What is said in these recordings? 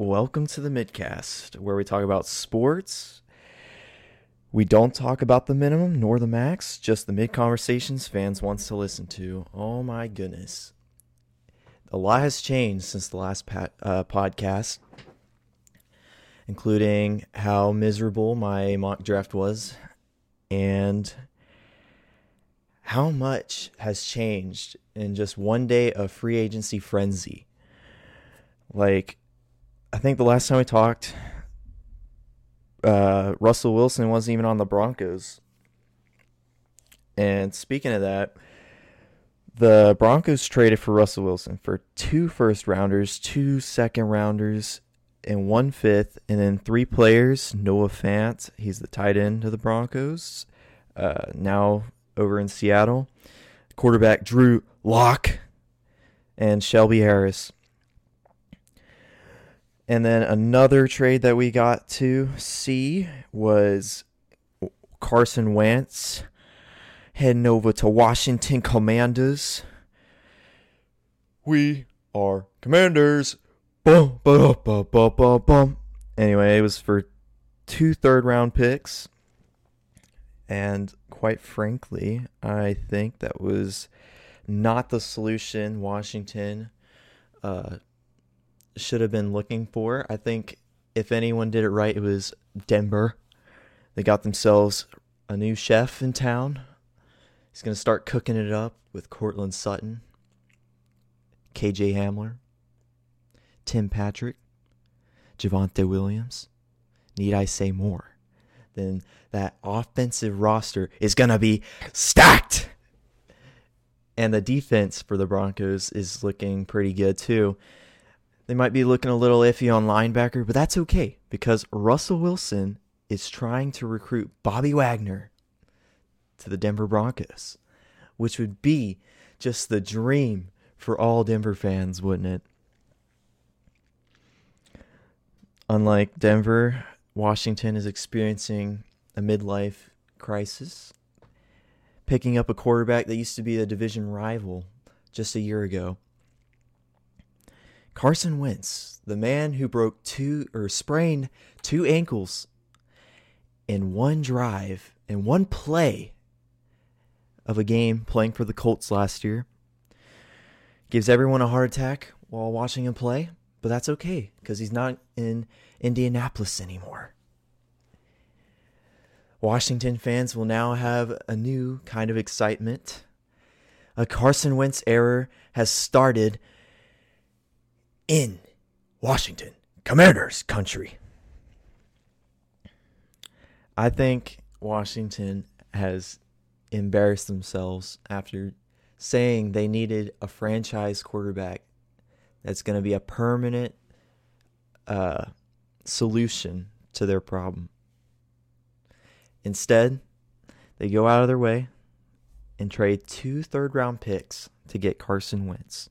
Welcome to the Midcast, where we talk about sports. We don't talk about the minimum nor the max, just the mid conversations fans wants to listen to. Oh my goodness. A lot has changed since the last pa- uh, podcast, including how miserable my mock draft was and how much has changed in just one day of free agency frenzy. Like, I think the last time we talked, uh, Russell Wilson wasn't even on the Broncos. And speaking of that, the Broncos traded for Russell Wilson for two first rounders, two second rounders, and one fifth, and then three players. Noah Fant, he's the tight end of the Broncos, uh, now over in Seattle. Quarterback Drew Lock and Shelby Harris. And then another trade that we got to see was Carson Wentz heading over to Washington Commanders. We are Commanders. Bum, ba, ba, ba, ba, bum. Anyway, it was for two third round picks. And quite frankly, I think that was not the solution Washington uh, should have been looking for. I think if anyone did it right, it was Denver. They got themselves a new chef in town. He's going to start cooking it up with Courtland Sutton, KJ Hamler, Tim Patrick, Javonte Williams. Need I say more? Then that offensive roster is going to be stacked. And the defense for the Broncos is looking pretty good too. They might be looking a little iffy on linebacker, but that's okay because Russell Wilson is trying to recruit Bobby Wagner to the Denver Broncos, which would be just the dream for all Denver fans, wouldn't it? Unlike Denver, Washington is experiencing a midlife crisis, picking up a quarterback that used to be a division rival just a year ago. Carson Wentz, the man who broke two or sprained two ankles in one drive, in one play of a game playing for the Colts last year, gives everyone a heart attack while watching him play, but that's okay because he's not in Indianapolis anymore. Washington fans will now have a new kind of excitement. A Carson Wentz era has started in Washington Commanders country. I think Washington has embarrassed themselves after saying they needed a franchise quarterback that's going to be a permanent uh, solution to their problem. Instead, they go out of their way and trade two third round picks to get Carson Wentz.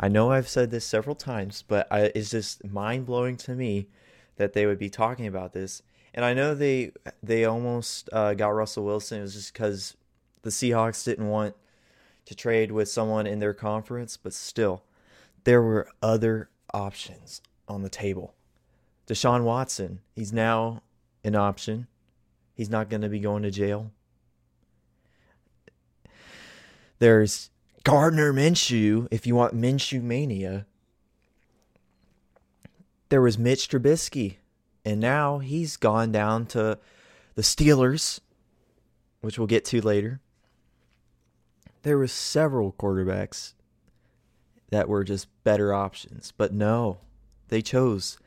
I know I've said this several times, but I, it's just mind blowing to me that they would be talking about this. And I know they they almost uh, got Russell Wilson. It was just because the Seahawks didn't want to trade with someone in their conference, but still, there were other options on the table. Deshaun Watson, he's now an option. He's not going to be going to jail. There's Gardner Minshew, if you want Minshew mania. There was Mitch Trubisky, and now he's gone down to the Steelers, which we'll get to later. There were several quarterbacks that were just better options, but no, they chose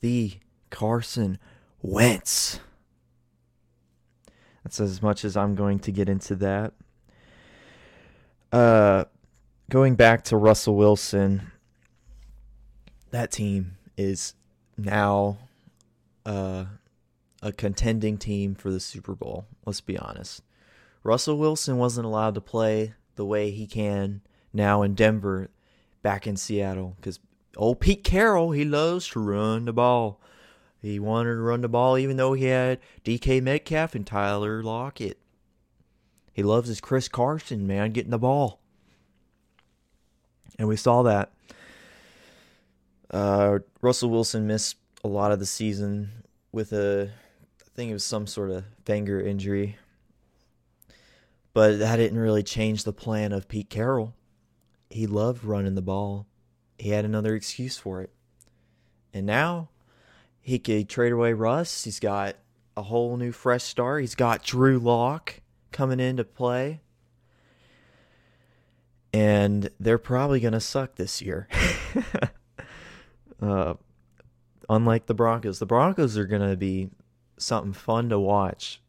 the Carson Wentz. That's as much as I'm going to get into that. Uh, going back to Russell Wilson, that team is now uh, a contending team for the Super Bowl. Let's be honest. Russell Wilson wasn't allowed to play the way he can now in Denver, back in Seattle, because old Pete Carroll, he loves to run the ball. He wanted to run the ball even though he had DK Metcalf and Tyler Lockett. He loves his Chris Carson, man, getting the ball. And we saw that. Uh, Russell Wilson missed a lot of the season with a, I think it was some sort of finger injury. But that didn't really change the plan of Pete Carroll. He loved running the ball. He had another excuse for it. And now he could trade away Russ. He's got a whole new fresh start. He's got Drew Lock coming into play. And they're probably going to suck this year. uh, unlike the Broncos, the Broncos are going to be something fun to watch.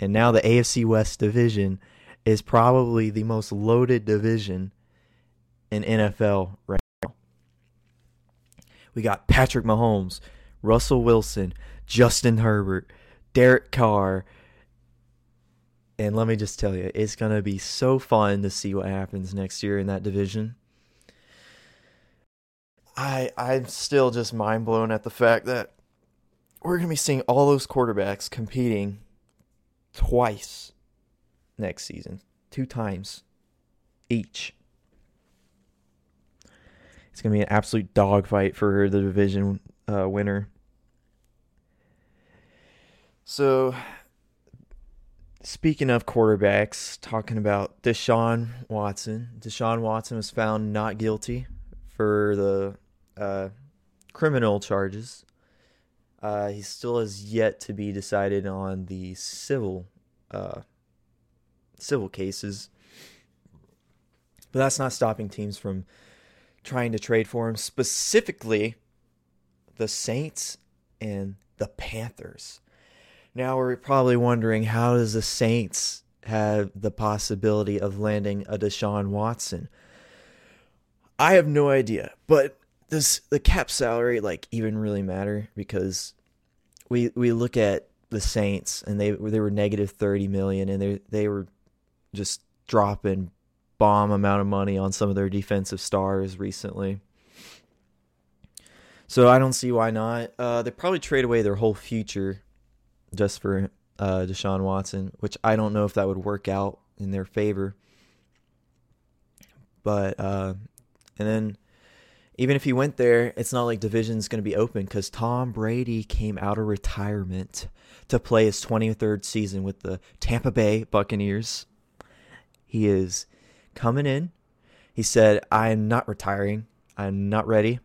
And now the AFC West division is probably the most loaded division in NFL right now. We got Patrick Mahomes, Russell Wilson, Justin Herbert, Derek Carr, and let me just tell you, it's going to be so fun to see what happens next year in that division. I I'm still just mind blown at the fact that we're going to be seeing all those quarterbacks competing twice next season, two times each. It's going to be an absolute dogfight for the division uh, winner. So Speaking of quarterbacks, talking about Deshaun Watson. Deshaun Watson was found not guilty for the uh, criminal charges. Uh, he still has yet to be decided on the civil uh, civil cases, but that's not stopping teams from trying to trade for him. Specifically, the Saints and the Panthers. Now we're probably wondering how does the Saints have the possibility of landing a Deshaun Watson? I have no idea, but does the cap salary like even really matter? Because we we look at the Saints and they they were negative thirty million and they they were just dropping bomb amount of money on some of their defensive stars recently. So I don't see why not. Uh, they probably trade away their whole future just for uh, Deshaun Watson, which I don't know if that would work out in their favor. But uh, and then even if he went there, it's not like division's going to be open because Tom Brady came out of retirement to play his 23rd season with the Tampa Bay Buccaneers. He is coming in. He said, "I'm not retiring. I'm not ready.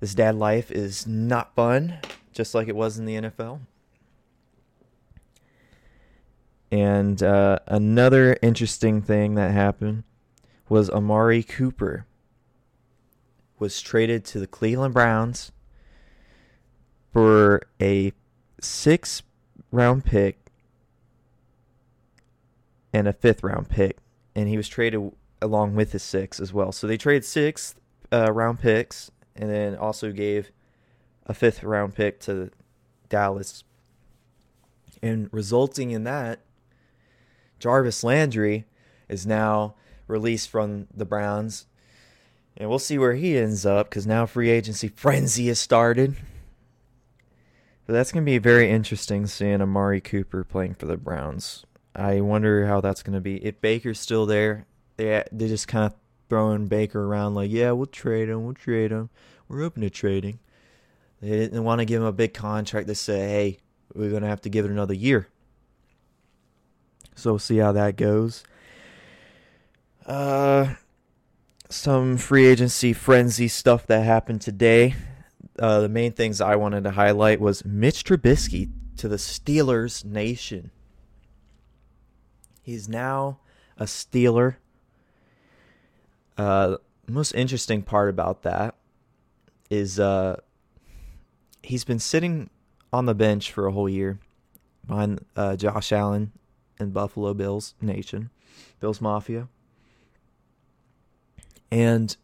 This dad life is not fun, just like it was in the NFL." And uh, another interesting thing that happened was Amari Cooper was traded to the Cleveland Browns for a six round pick and a fifth round pick. And he was traded along with his six as well. So they traded six uh, round picks and then also gave a fifth round pick to Dallas. And resulting in that, Jarvis Landry is now released from the Browns. And we'll see where he ends up because now free agency frenzy has started. But that's going to be very interesting seeing Amari Cooper playing for the Browns. I wonder how that's going to be. If Baker's still there, they they just kind of throwing Baker around like, yeah, we'll trade him, we'll trade him. We're open to trading. They didn't want to give him a big contract to say, hey, we're going to have to give it another year. So we'll see how that goes. Uh, some free agency frenzy stuff that happened today. Uh, the main things I wanted to highlight was Mitch Trubisky to the Steelers Nation. He's now a Steeler. Uh, most interesting part about that is uh, he's been sitting on the bench for a whole year behind uh, Josh Allen and Buffalo Bills Nation, Bills Mafia. And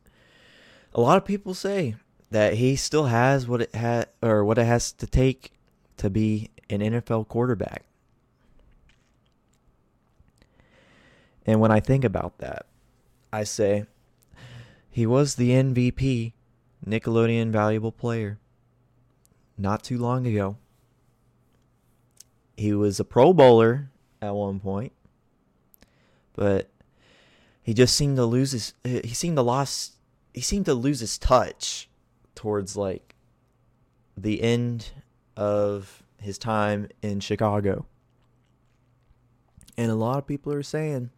a lot of people say that he still has what it had or what it has to take to be an NFL quarterback. And when I think about that, I say he was the MVP, Nickelodeon valuable player, not too long ago. He was a Pro Bowler at one point, but he just seemed to lose his. He seemed to lost. He seemed to lose his touch towards like the end of his time in Chicago. And a lot of people are saying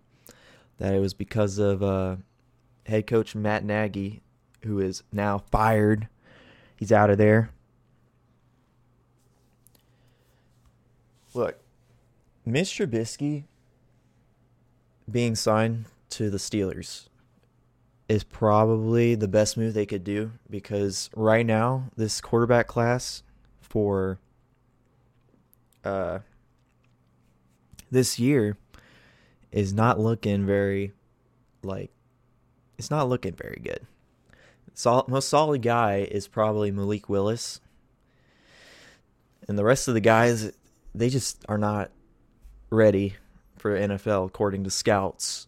that it was because of uh, head coach Matt Nagy, who is now fired. He's out of there. Look, Mitch Trubisky being signed to the Steelers is probably the best move they could do because right now this quarterback class for uh this year is not looking very like it's not looking very good. Sol- most solid guy is probably Malik Willis. And the rest of the guys they just are not ready for NFL according to scouts.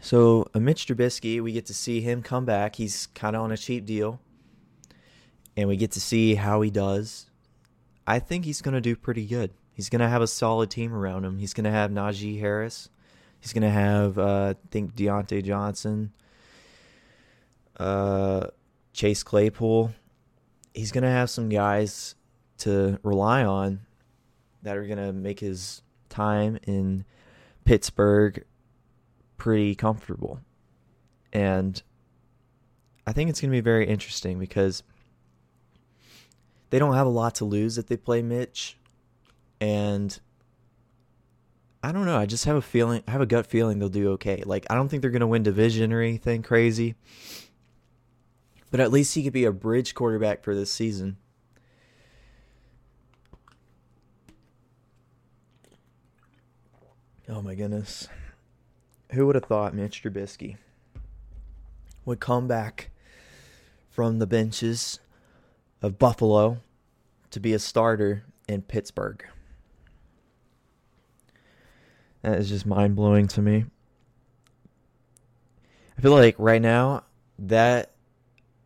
So, a Mitch Trubisky, we get to see him come back. He's kind of on a cheap deal. And we get to see how he does. I think he's going to do pretty good. He's going to have a solid team around him. He's going to have Najee Harris. He's going to have, uh, I think, Diontae Johnson, uh, Chase Claypool. He's going to have some guys to rely on that are going to make his time in Pittsburgh pretty comfortable. And I think it's going to be very interesting because they don't have a lot to lose if they play Mitch. And I don't know. I just have a feeling, I have a gut feeling they'll do okay. Like, I don't think they're going to win division or anything crazy. But at least he could be a bridge quarterback for this season. Oh my goodness. Who would have thought Mitch Trubisky would come back from the benches of Buffalo to be a starter in Pittsburgh? That is just mind blowing to me. I feel like right now that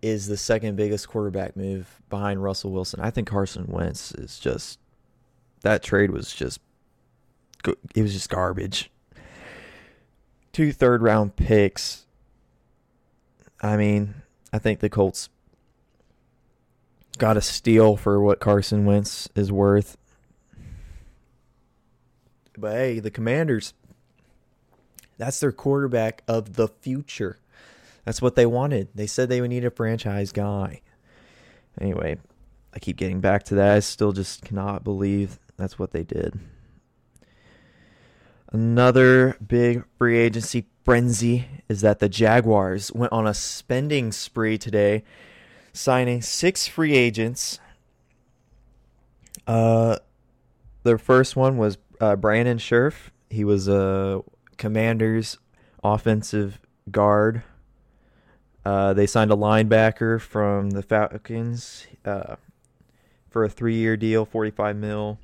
is the second biggest quarterback move behind Russell Wilson. I think Carson Wentz is just that trade was just it was just garbage. Two third round picks. I mean, I think the Colts got a steal for what Carson Wentz is worth. But hey, the Commanders, that's their quarterback of the future. That's what they wanted. They said they would need a franchise guy. Anyway, I keep getting back to that. I still just cannot believe that's what they did. Another big free agency frenzy is that the Jaguars went on a spending spree today, signing six free agents. Uh, their first one was uh, Brandon Scherff. He was a Commanders offensive guard. Uh, they signed a linebacker from the Falcons uh, for a three-year deal, forty-five mil.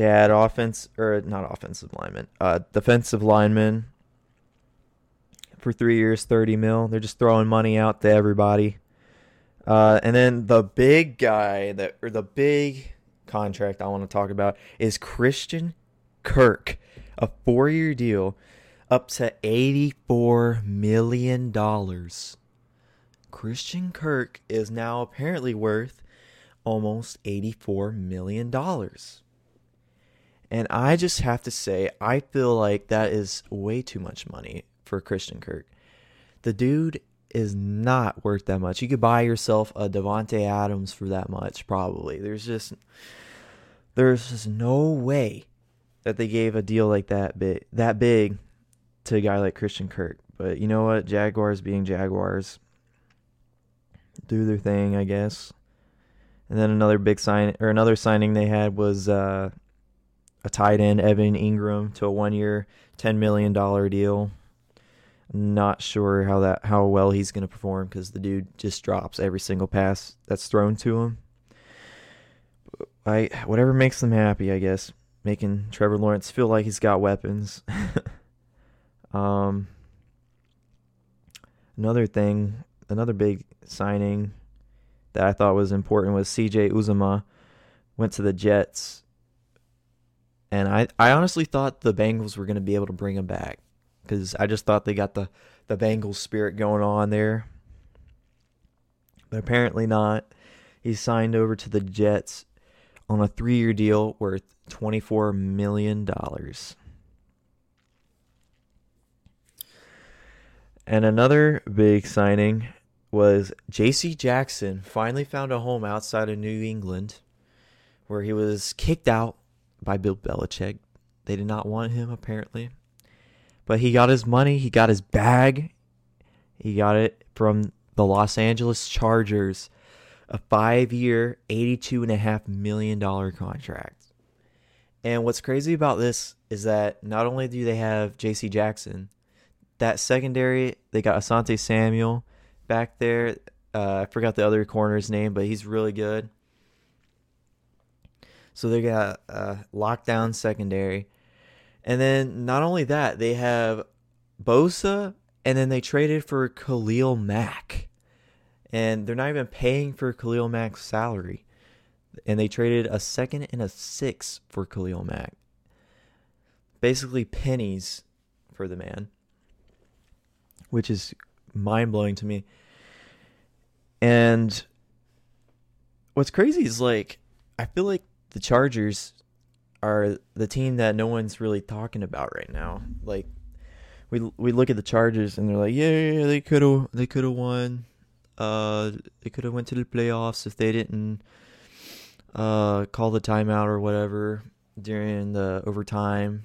They had offense or not offensive lineman, uh, defensive lineman for three years, thirty mil. They're just throwing money out to everybody. Uh, and then the big guy that or the big contract I want to talk about is Christian Kirk, a four-year deal, up to eighty-four million dollars. Christian Kirk is now apparently worth almost eighty-four million dollars. And I just have to say, I feel like that is way too much money for Christian Kirk. The dude is not worth that much. You could buy yourself a Davante Adams for that much, probably. There's just there's just no way that they gave a deal like that big that big to a guy like Christian Kirk. But you know what? Jaguars being Jaguars do their thing, I guess. And then another big sign or another signing they had was uh a tight end, Evan Engram, to a one year, $10 million deal. Not sure how that how well he's going to perform because the dude just drops every single pass that's thrown to him. I whatever makes them happy, I guess. Making Trevor Lawrence feel like he's got weapons. um, another thing, another big signing that I thought was important was C.J. Uzomah went to the Jets, and I I honestly thought the Bengals were going to be able to bring him back because I just thought they got the the Bengals spirit going on there, but apparently not. He signed over to the Jets on a three year deal worth $24 million. And another big signing was JC Jackson finally found a home outside of New England where he was kicked out by Bill Belichick. They did not want him, apparently. But he got his money, he got his bag. He got it from the Los Angeles Chargers a five year, $82.5 million contract. And what's crazy about this is that not only do they have JC Jackson, that secondary, they got Asante Samuel back there. Uh, I forgot the other corner's name, but he's really good. So they got uh, a lockdown secondary. And then not only that, they have Bosa, and then they traded for Khalil Mack and they're not even paying for Khalil Mack's salary. And they traded a second and a six for Khalil Mack. Basically pennies for the man, which is mind blowing to me. And what's crazy is like I feel like the Chargers are the team that no one's really talking about right now. Like we we look at the Chargers and they're like, yeah, yeah, yeah they could have they could have won uh, they could have went to the playoffs if they didn't uh, call the timeout or whatever during the overtime,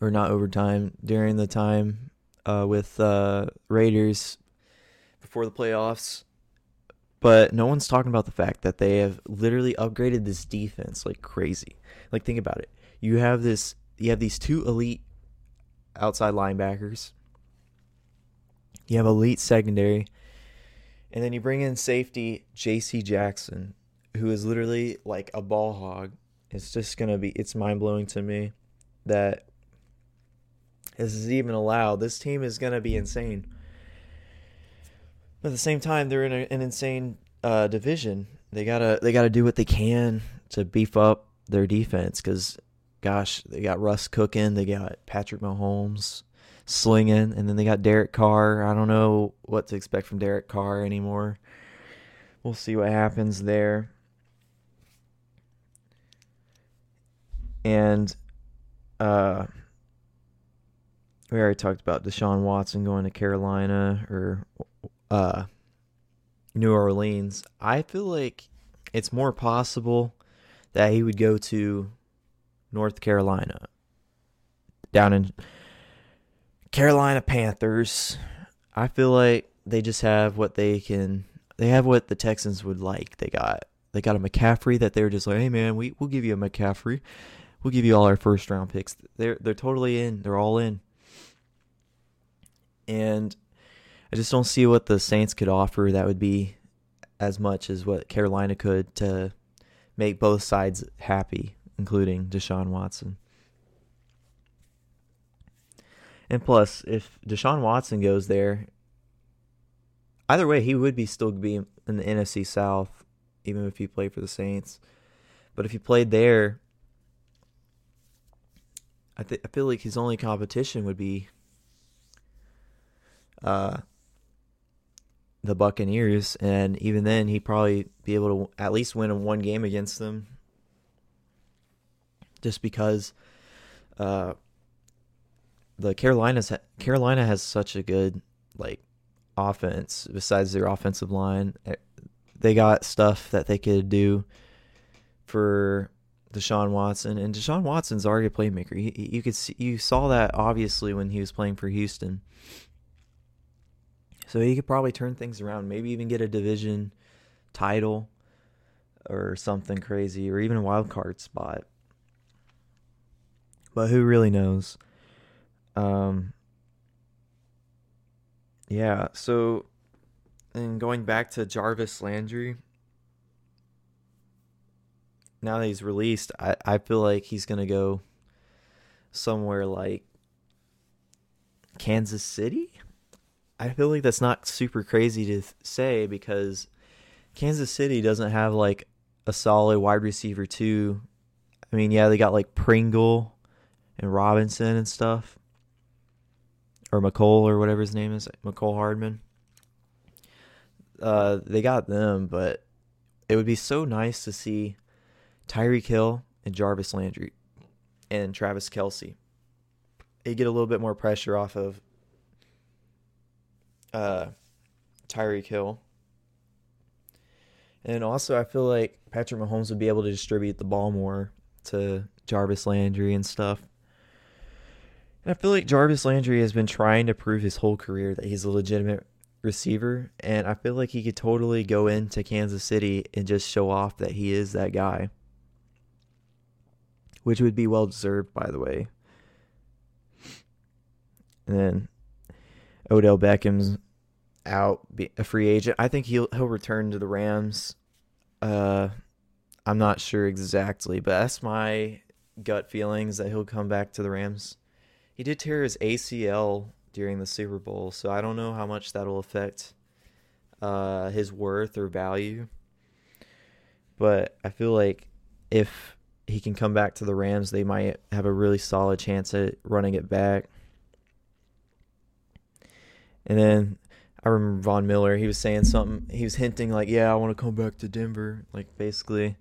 or not overtime during the time uh, with uh, Raiders before the playoffs. But no one's talking about the fact that they have literally upgraded this defense like crazy. Like think about it. You have this you have these two elite outside linebackers. You have elite secondary. And then you bring in safety J.C. Jackson, who is literally like a ball hog. It's just gonna be it's mind blowing to me that this is even allowed. This team is gonna be insane. But at the same time, they're in a, an insane uh, division. They gotta they gotta do what they can to beef up their defense because, gosh, they got Russ cooking. They got Patrick Mahomes slinging. And then they got Derek Carr. I don't know what to expect from Derek Carr anymore. We'll see what happens there. And uh, we already talked about Deshaun Watson going to Carolina or uh, New Orleans. I feel like it's more possible that he would go to North Carolina down in Carolina Panthers. I feel like they just have what they can. They have what the Texans would like. They got they got a McCaffrey that they're just like, hey man, we we'll give you a McCaffrey. We'll give you all our first round picks. They're they're totally in. They're all in. And I just don't see what the Saints could offer that would be as much as what Carolina could to make both sides happy, including Deshaun Watson. And plus, if Deshaun Watson goes there, either way, he would be still be in the NFC South, even if he played for the Saints. But if he played there, I th- I feel like his only competition would be uh the Buccaneers, and even then, he'd probably be able to at least win one game against them, just because uh the Carolinas Carolina has such a good like offense besides their offensive line. Eh, they got stuff that they could do for Deshaun Watson, and Deshaun Watson's already a playmaker. You could see, you saw that obviously when he was playing for Houston. So he could probably turn things around, maybe even get a division title or something crazy, or even a wild card spot. But who really knows? Um, Yeah, so and going back to Jarvis Landry, now that he's released, I, I feel like he's gonna go somewhere like Kansas City. I feel like that's not super crazy to th- say because Kansas City doesn't have like a solid wide receiver too. I mean, yeah, they got like Pringle and Robinson and stuff, or Mecole or whatever his name is, Mecole Hardman. Uh, they got them, but it would be so nice to see Tyreek Hill and Jarvis Landry and Travis Kelce. They get a little bit more pressure off of uh, Tyreek Hill. And also, I feel like Patrick Mahomes would be able to distribute the ball more to Jarvis Landry and stuff. And I feel like Jarvis Landry has been trying to prove his whole career that he's a legitimate receiver. And I feel like he could totally go into Kansas City and just show off that he is that guy. Which would be well deserved, by the way. And then Odell Beckham's out, a free agent. I think he'll he'll return to the Rams. Uh, I'm not sure exactly, but that's my gut feelings that he'll come back to the Rams. He did tear his ACL during the Super Bowl, so I don't know how much that'll affect uh, his worth or value. But I feel like if he can come back to the Rams, they might have a really solid chance at running it back. And then I remember Von Miller, he was saying something, he was hinting like, "Yeah, I want to come back to Denver." Like basically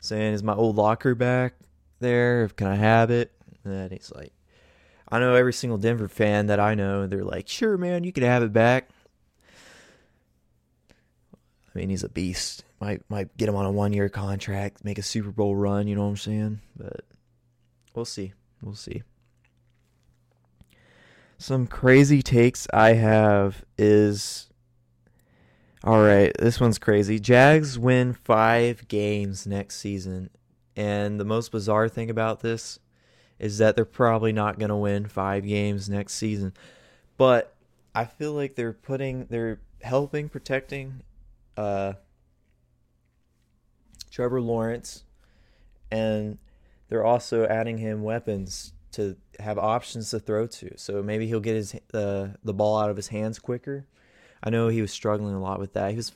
saying, "Is my old locker back there? Can I have it?" And he's like, I know every single Denver fan that I know, they're like, "Sure, man, you can have it back." I mean, he's a beast. Might might get him on a one year contract, make a Super Bowl run. You know what I'm saying? But we'll see. We'll see. Some crazy takes I have is all right. This one's crazy. Jags win five games next season, and the most bizarre thing about this is that they're probably not going to win five games next season. But I feel like they're putting, they're helping protecting uh, Trevor Lawrence, and they're also adding him weapons to have options to throw to. So maybe he'll get his uh, the ball out of his hands quicker. I know he was struggling a lot with that. He was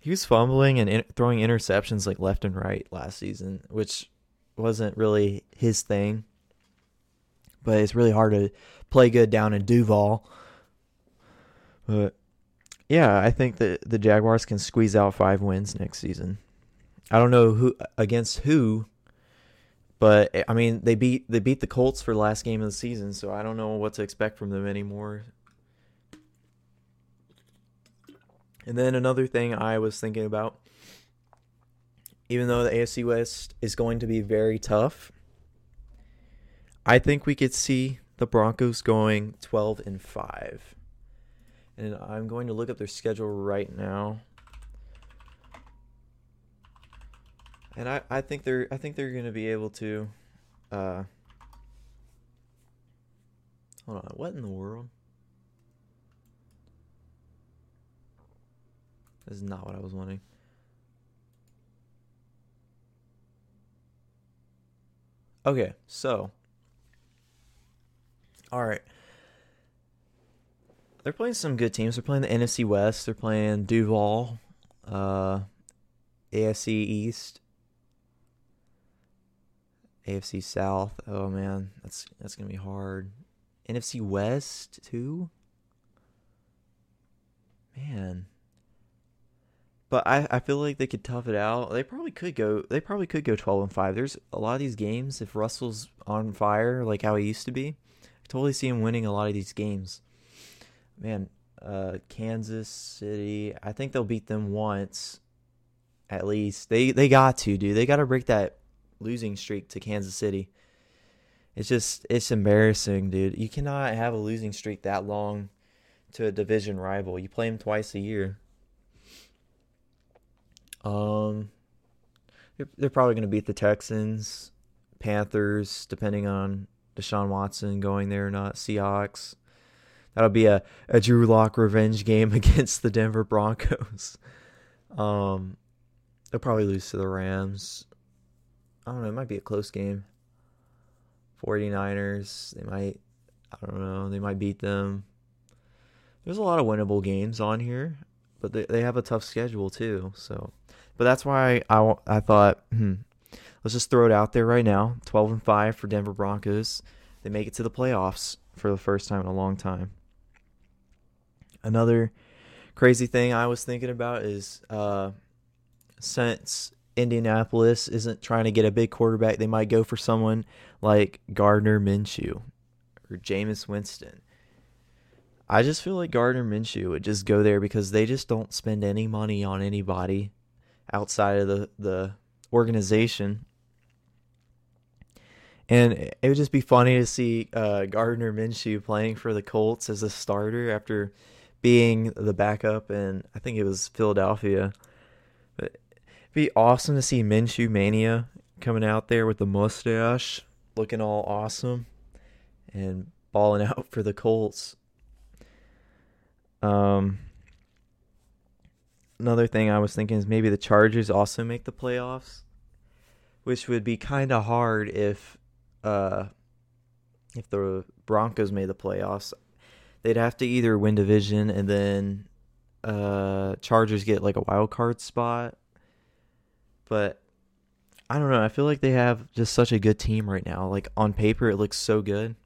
he was fumbling and in, throwing interceptions like left and right last season, which wasn't really his thing. But it's really hard to play good down in Duval. But yeah, I think that the Jaguars can squeeze out five wins next season. I don't know who against who, but eh, I mean they beat they beat the Colts for the last game of the season, so I don't know what to expect from them anymore. And then another thing I was thinking about, even though the AFC West is going to be very tough, I think we could see the Broncos going 12 and 5. And I'm going to look up their schedule right now. And I, I think they're I think they're gonna be able to uh hold on, what in the world? This is not what I was wanting. Okay, so all right. They're playing some good teams. They're playing the NFC West. They're playing Duval, uh, AFC East, AFC South. Oh man, that's that's gonna be hard. NFC West too. Man. But I, I feel like they could tough it out. They probably could go they probably could go twelve and five. There's a lot of these games if Russell's on fire like how he used to be. I totally see him winning a lot of these games. Man, uh Kansas City, I think they'll beat them once at least. They they got to, dude. They gotta break that losing streak to Kansas City. It's just it's embarrassing, dude. You cannot have a losing streak that long to a division rival. You play them twice a year. Um, they're, they're probably going to beat the Texans, Panthers, depending on Deshaun Watson going there or not. Seahawks, that'll be a, a Drew Lock revenge game against the Denver Broncos. Um, they'll probably lose to the Rams. I don't know. It might be a close game. 49ers, they might, I don't know, they might beat them. There's a lot of winnable games on here, but they, they have a tough schedule too. So, but that's why I, I thought, hmm, let's just throw it out there right now 12 and 5 for Denver Broncos. They make it to the playoffs for the first time in a long time. Another crazy thing I was thinking about is uh, since Indianapolis isn't trying to get a big quarterback, they might go for someone like Gardner Minshew or Jameis Winston. I just feel like Gardner Minshew would just go there because they just don't spend any money on anybody outside of the, the organization. And it would just be funny to see uh, Gardner Minshew playing for the Colts as a starter after being the backup in, I think it was Philadelphia. Be awesome to see Minshew Mania coming out there with the mustache, looking all awesome, and balling out for the Colts. Um, another thing I was thinking is maybe the Chargers also make the playoffs, which would be kind of hard if uh, if the Broncos made the playoffs, they'd have to either win division and then uh, Chargers get like a wild card spot. But I don't know. I feel like they have just such a good team right now. Like on paper, it looks so good.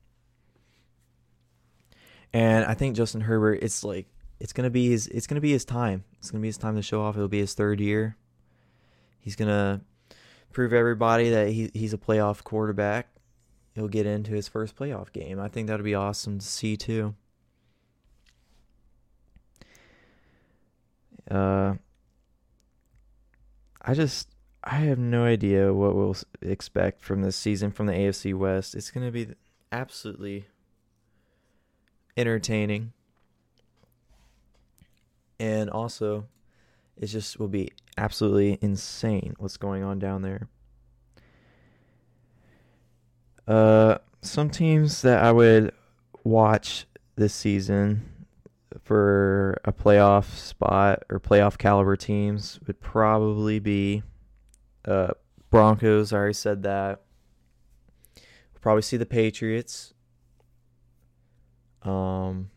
And I think Justin Herbert, it's like it's gonna be his. It's gonna be his time. It's gonna be his time to show off. It'll be his third year. He's gonna prove everybody that he he's a playoff quarterback he'll get into his first playoff game. I think that'd be awesome to see too. Uh, I just I have no idea what we'll expect from this season from the AFC West. It's going to be absolutely entertaining. And also, it just will be absolutely insane what's going on down there. Uh, some teams that I would watch this season for a playoff spot or playoff caliber teams would probably be uh, Broncos. I already said that. We'll probably see the Patriots. Um,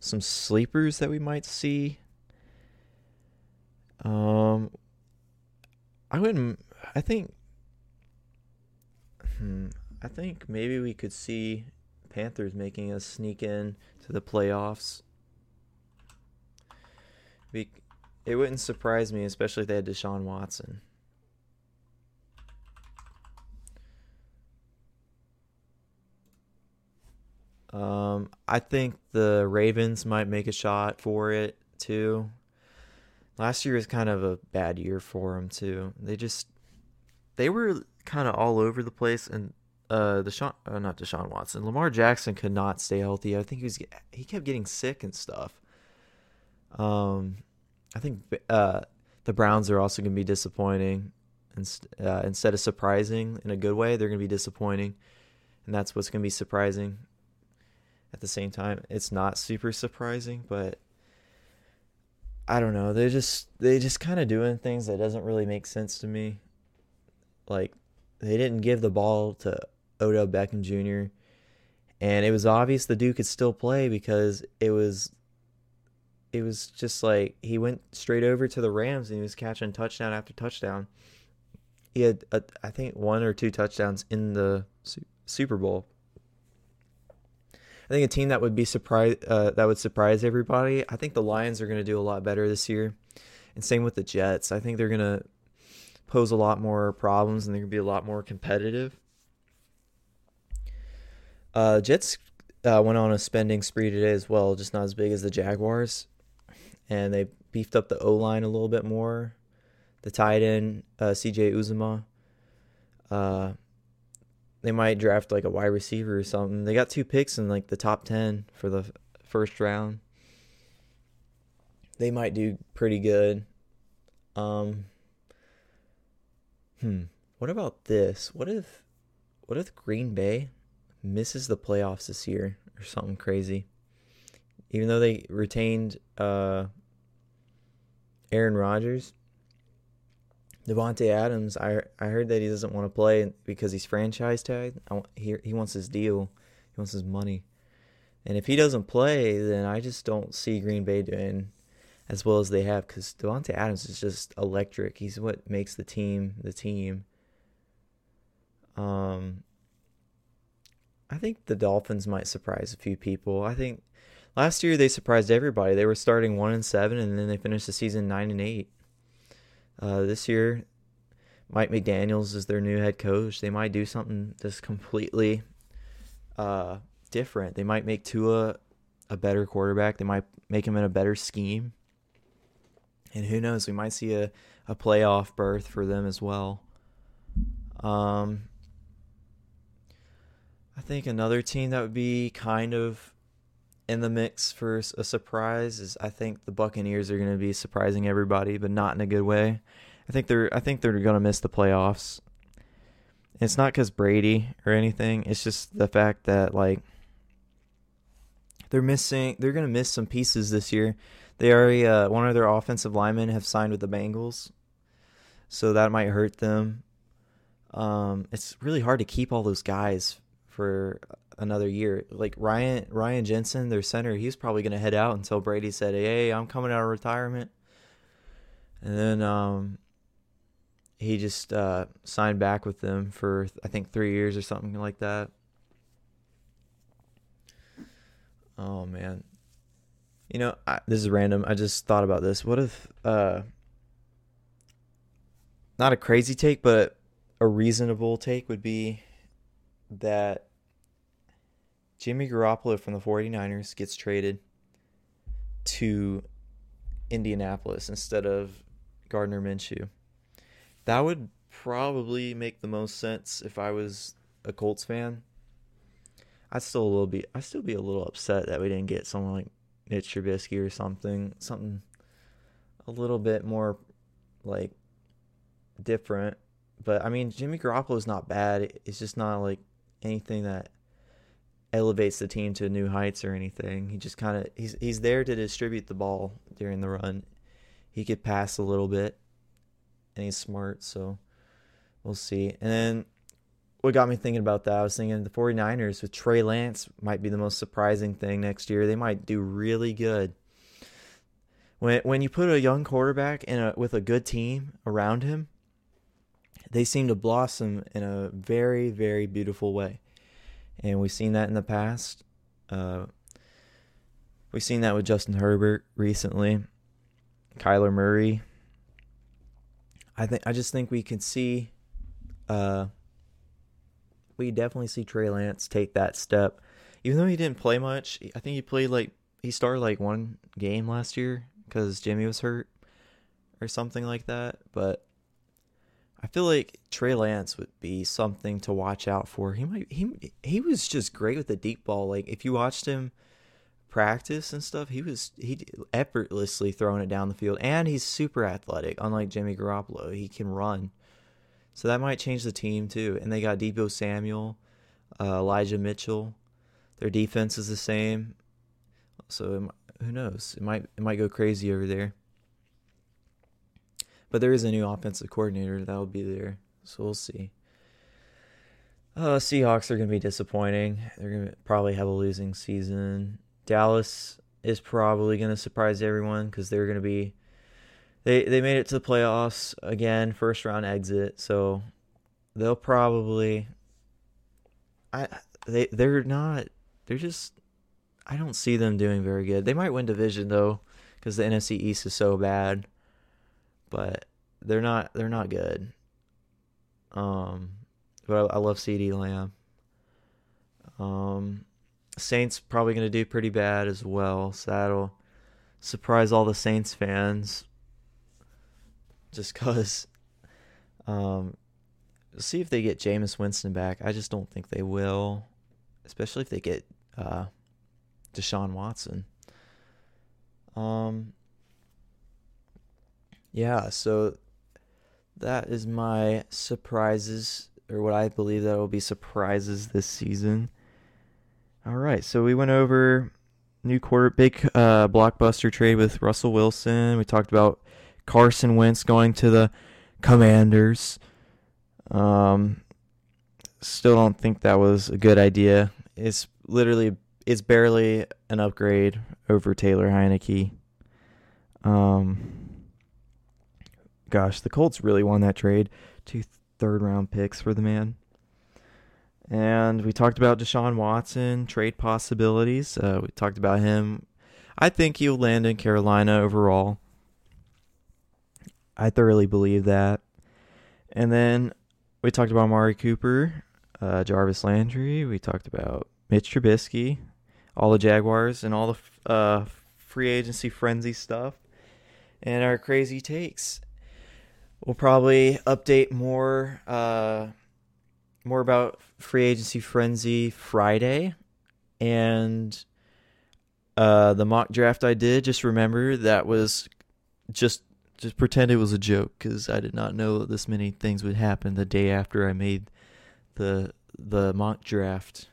some sleepers that we might see. Um, I wouldn't. I think. Hmm, I think maybe we could see Panthers making a sneak in to the playoffs. Be- it wouldn't surprise me, especially if they had Deshaun Watson. Um, I think the Ravens might make a shot for it too. Last year was kind of a bad year for them too. They just they were kind of all over the place, and uh Deshaun uh, not Deshaun Watson. Lamar Jackson could not stay healthy. I think he was he kept getting sick and stuff. Um I think uh the Browns are also going to be disappointing and uh, instead of surprising in a good way, they're going to be disappointing. And that's what's going to be surprising. At the same time, it's not super surprising, but I don't know. They just they just kind of doing things that doesn't really make sense to me. Like they didn't give the ball to Odell Beckham Jr. And it was obvious the dude could still play because it was it was just like he went straight over to the Rams and he was catching touchdown after touchdown. He had a, I think one or two touchdowns in the Super Bowl. I think a team that would be surprised uh, that would surprise everybody. I think the Lions are going to do a lot better this year, and same with the Jets. I think they're going to pose a lot more problems and they're going to be a lot more competitive. Uh, Jets uh, went on a spending spree today as well, just not as big as the Jaguars, and they beefed up the O line a little bit more. The tight end uh, C.J. Uzomah. They might draft like a wide receiver or something. They got two picks in like the top ten for the first round. They might do pretty good. Um, hmm. What about this? What if, what if Green Bay misses the playoffs this year or something crazy. even though they retained uh, Aaron Rodgers, Davante Adams, I I heard that he doesn't want to play because he's franchise tagged. I, he he wants his deal, he wants his money, and if he doesn't play, then I just don't see Green Bay doing as well as they have because Davante Adams is just electric. He's what makes the team the team. Um, I think the Dolphins might surprise a few people. I think last year they surprised everybody. They were starting one and seven, and then they finished the season nine and eight. Uh, this year, Mike McDaniel's is their new head coach. They might do something just completely uh, different. They might make Tua a better quarterback. They might make him in a better scheme. And who knows, we might see a, a playoff berth for them as well. Um, I think another team that would be kind of in the mix for a surprise is I think the Buccaneers are going to be surprising everybody, but not in a good way. I think they're I think they're going to miss the playoffs. It's not because Brady or anything. It's just the fact that like they're missing. They're going to miss some pieces this year. They already uh, one of their offensive linemen have signed with the Bengals, so that might hurt them. Um, it's really hard to keep all those guys for another year. Like Ryan Ryan Jensen, their center, he's probably going to head out until Brady said, "Hey, I'm coming out of retirement." And then um, he just uh, signed back with them for I think three years or something like that. Oh man, you know I, this is random. I just thought about this. What if uh, not a crazy take, but a reasonable take would be that Jimmy Garoppolo from the 49ers gets traded to Indianapolis instead of Gardner Minshew. That would probably make the most sense if I was a Colts fan. I'd still a little be I'd still be a little upset that we didn't get someone like Mitch Trubisky or something something a little bit more like different. But I mean Jimmy Garoppolo is not bad. It's just not like anything that elevates the team to new heights or anything. He just kind of he's he's there to distribute the ball during the run. He could pass a little bit, and he's smart, so we'll see. And then what got me thinking about that, I was thinking the 49ers with Trey Lance might be the most surprising thing next year. They might do really good. When when you put a young quarterback in a with a good team around him, they seem to blossom in a very very beautiful way and we've seen that in the past. Uh, we've seen that with Justin Herbert recently, Kyler Murray. I think I just think we can see, uh, we definitely see Trey Lance take that step, even though he didn't play much. I think he played like he started like one game last year because Jimmy was hurt or something like that, but I feel like Trey Lance would be something to watch out for. He might he he was just great with the deep ball. Like if you watched him practice and stuff, he was he effortlessly throwing it down the field, and he's super athletic. Unlike Jimmy Garoppolo, he can run. So that might change the team too. And they got Deebo Samuel, uh, Elijah Mitchell. Their defense is the same. So who knows? It might it might go crazy over there. But there is a new offensive coordinator that will be there, so we'll see. Uh, Seahawks are going to be disappointing. They're going to probably have a losing season. Dallas is probably going to surprise everyone because they're going to be they they made it to the playoffs again, first round exit. So they'll probably I they they're not they're just I don't see them doing very good. They might win division though because the NFC East is so bad but they're not they're not good. Um, but I, I love CeeDee Lamb. Um, Saints probably going to do pretty bad as well, so that'll surprise all the Saints fans. Just cause, um, see if they get Jameis Winston back. I just don't think they will, especially if they get uh, Deshaun Watson. Um, yeah, so that is my surprises, or what I believe that will be surprises this season. All right, so we went over new quarter, big uh, blockbuster trade with Russell Wilson. We talked about Carson Wentz going to the Commanders. Um, still don't think that was a good idea. It's literally, it's barely an upgrade over Taylor Heinicke. Um, gosh, the Colts really won that trade. Two third round picks for the man. And we talked about Deshaun Watson, trade possibilities. Uh, we talked about him. I think he'll land in Carolina overall. I thoroughly believe that. And then we talked about Mari Cooper, uh, Jarvis Landry. We talked about Mitch Trubisky, all the Jaguars, and all the uh, free agency frenzy stuff, and our crazy takes. We'll probably update more uh, more about free agency frenzy Friday, and uh, the mock draft I did. Just remember that was just just pretend it was a joke because I did not know this many things would happen the day after I made the the mock draft.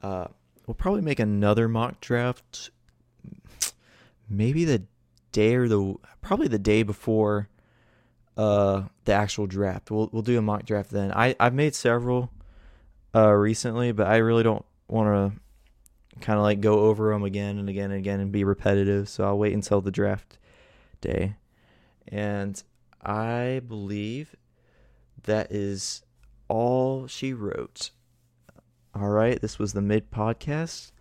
Uh, we'll probably make another mock draft, maybe the day or the probably the day before uh the actual draft. We'll we'll do a mock draft then. I I've made several uh recently, but I really don't want to kind of like go over them again and again and again and be repetitive. So I'll wait until the draft day. And I believe that is all she wrote. All right, this was the mid podcast.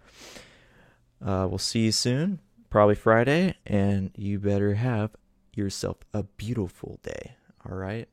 Uh, we'll see you soon, probably Friday, and you better have yourself a beautiful day. All right.